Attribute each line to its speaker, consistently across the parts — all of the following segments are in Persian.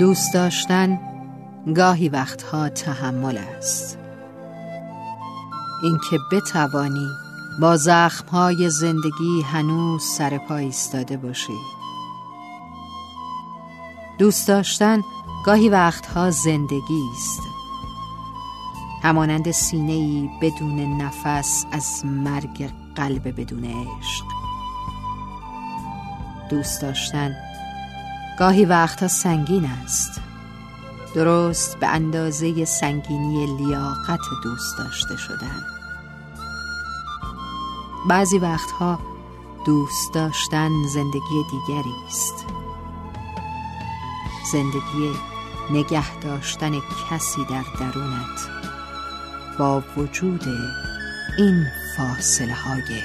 Speaker 1: دوست داشتن گاهی وقتها تحمل است. اینکه بتوانی با زخمهای زندگی هنوز سر پا ایستاده باشی. دوست داشتن گاهی وقتها زندگی است. همانند سینه ای بدون نفس از مرگ قلب بدون عشق. دوست داشتن گاهی وقتها سنگین است. درست به اندازه سنگینی لیاقت دوست داشته شدن. بعضی وقتها دوست داشتن زندگی دیگری است. زندگی نگه داشتن کسی در درونت با وجود این فاصله های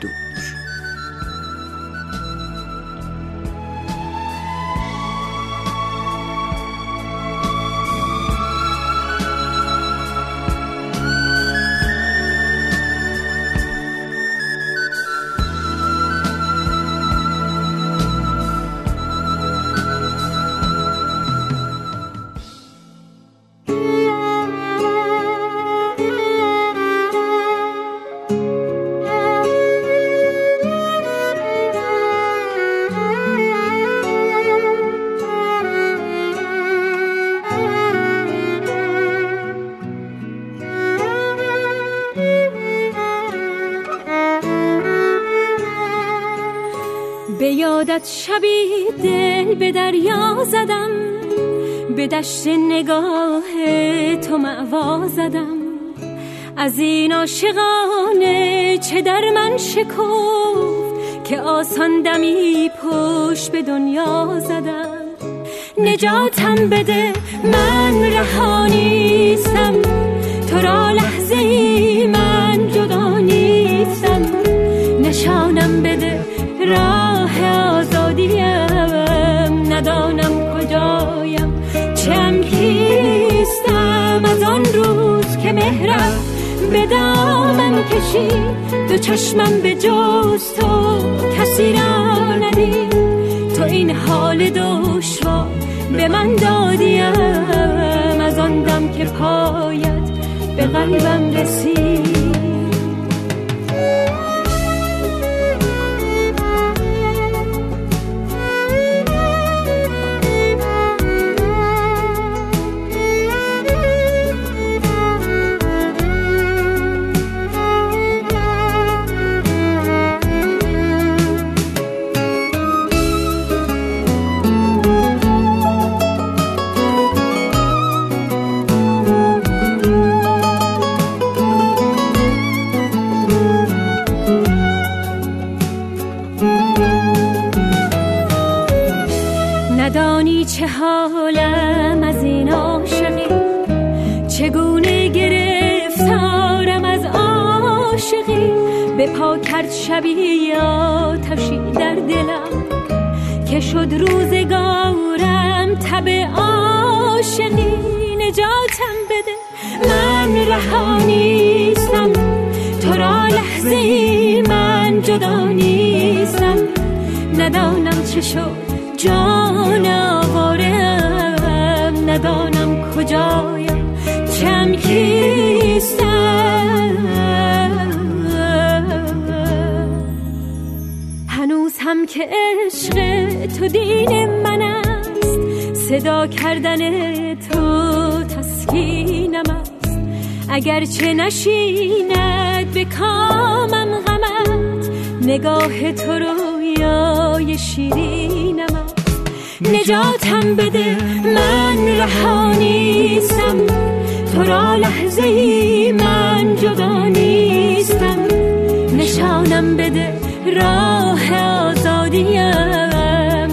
Speaker 1: دور
Speaker 2: به یادت شبی دل به دریا زدم به دشت نگاه تو معوا زدم. از این عاشقانه چه در من شکفت که آسان دمی پشت به دنیا زدم. نجاتم بده من رهانیستم تو را لحظه ای من جدا نیستم. نشانم بده به کشید دو چشمم به جز تو کسی را ندید تو این حال دشوار به من دادیم از آن دم که پایت به قلبم رسید. ندانی چه حالم از این عاشقی. چگونه گرفتارم از عاشقی؟ به پا کرد شبی آتشی در دلم. که شد روزگارم تب عاشقی. نجاتم بده من رهانیستم تو را لحظه من جدا نیستم. ندانم چه شد. جان آوارم ندانم کجایم کیستم؟ هنوز هم که عشق تو دین من است صدا کردن تو تسکینم است. اگرچه نشیند به کامم غمت نگاه تو رویای شیرینم نجاتم بده. من رهانیستم تو را لحظه ای من جدا نیستم. نشانم بده. راه آزادیم.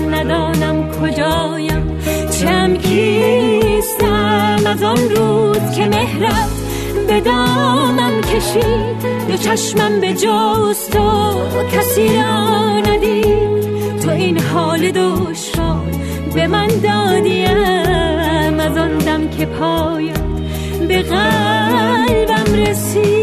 Speaker 2: ندانم کجایم. چم کیستم از آن روز که مهرت به دامم کشید. دو چشمم به جز تو کسی را ندید. تو این حال دشوار به من دادیم از آن دم که پایت به قلبم رسید.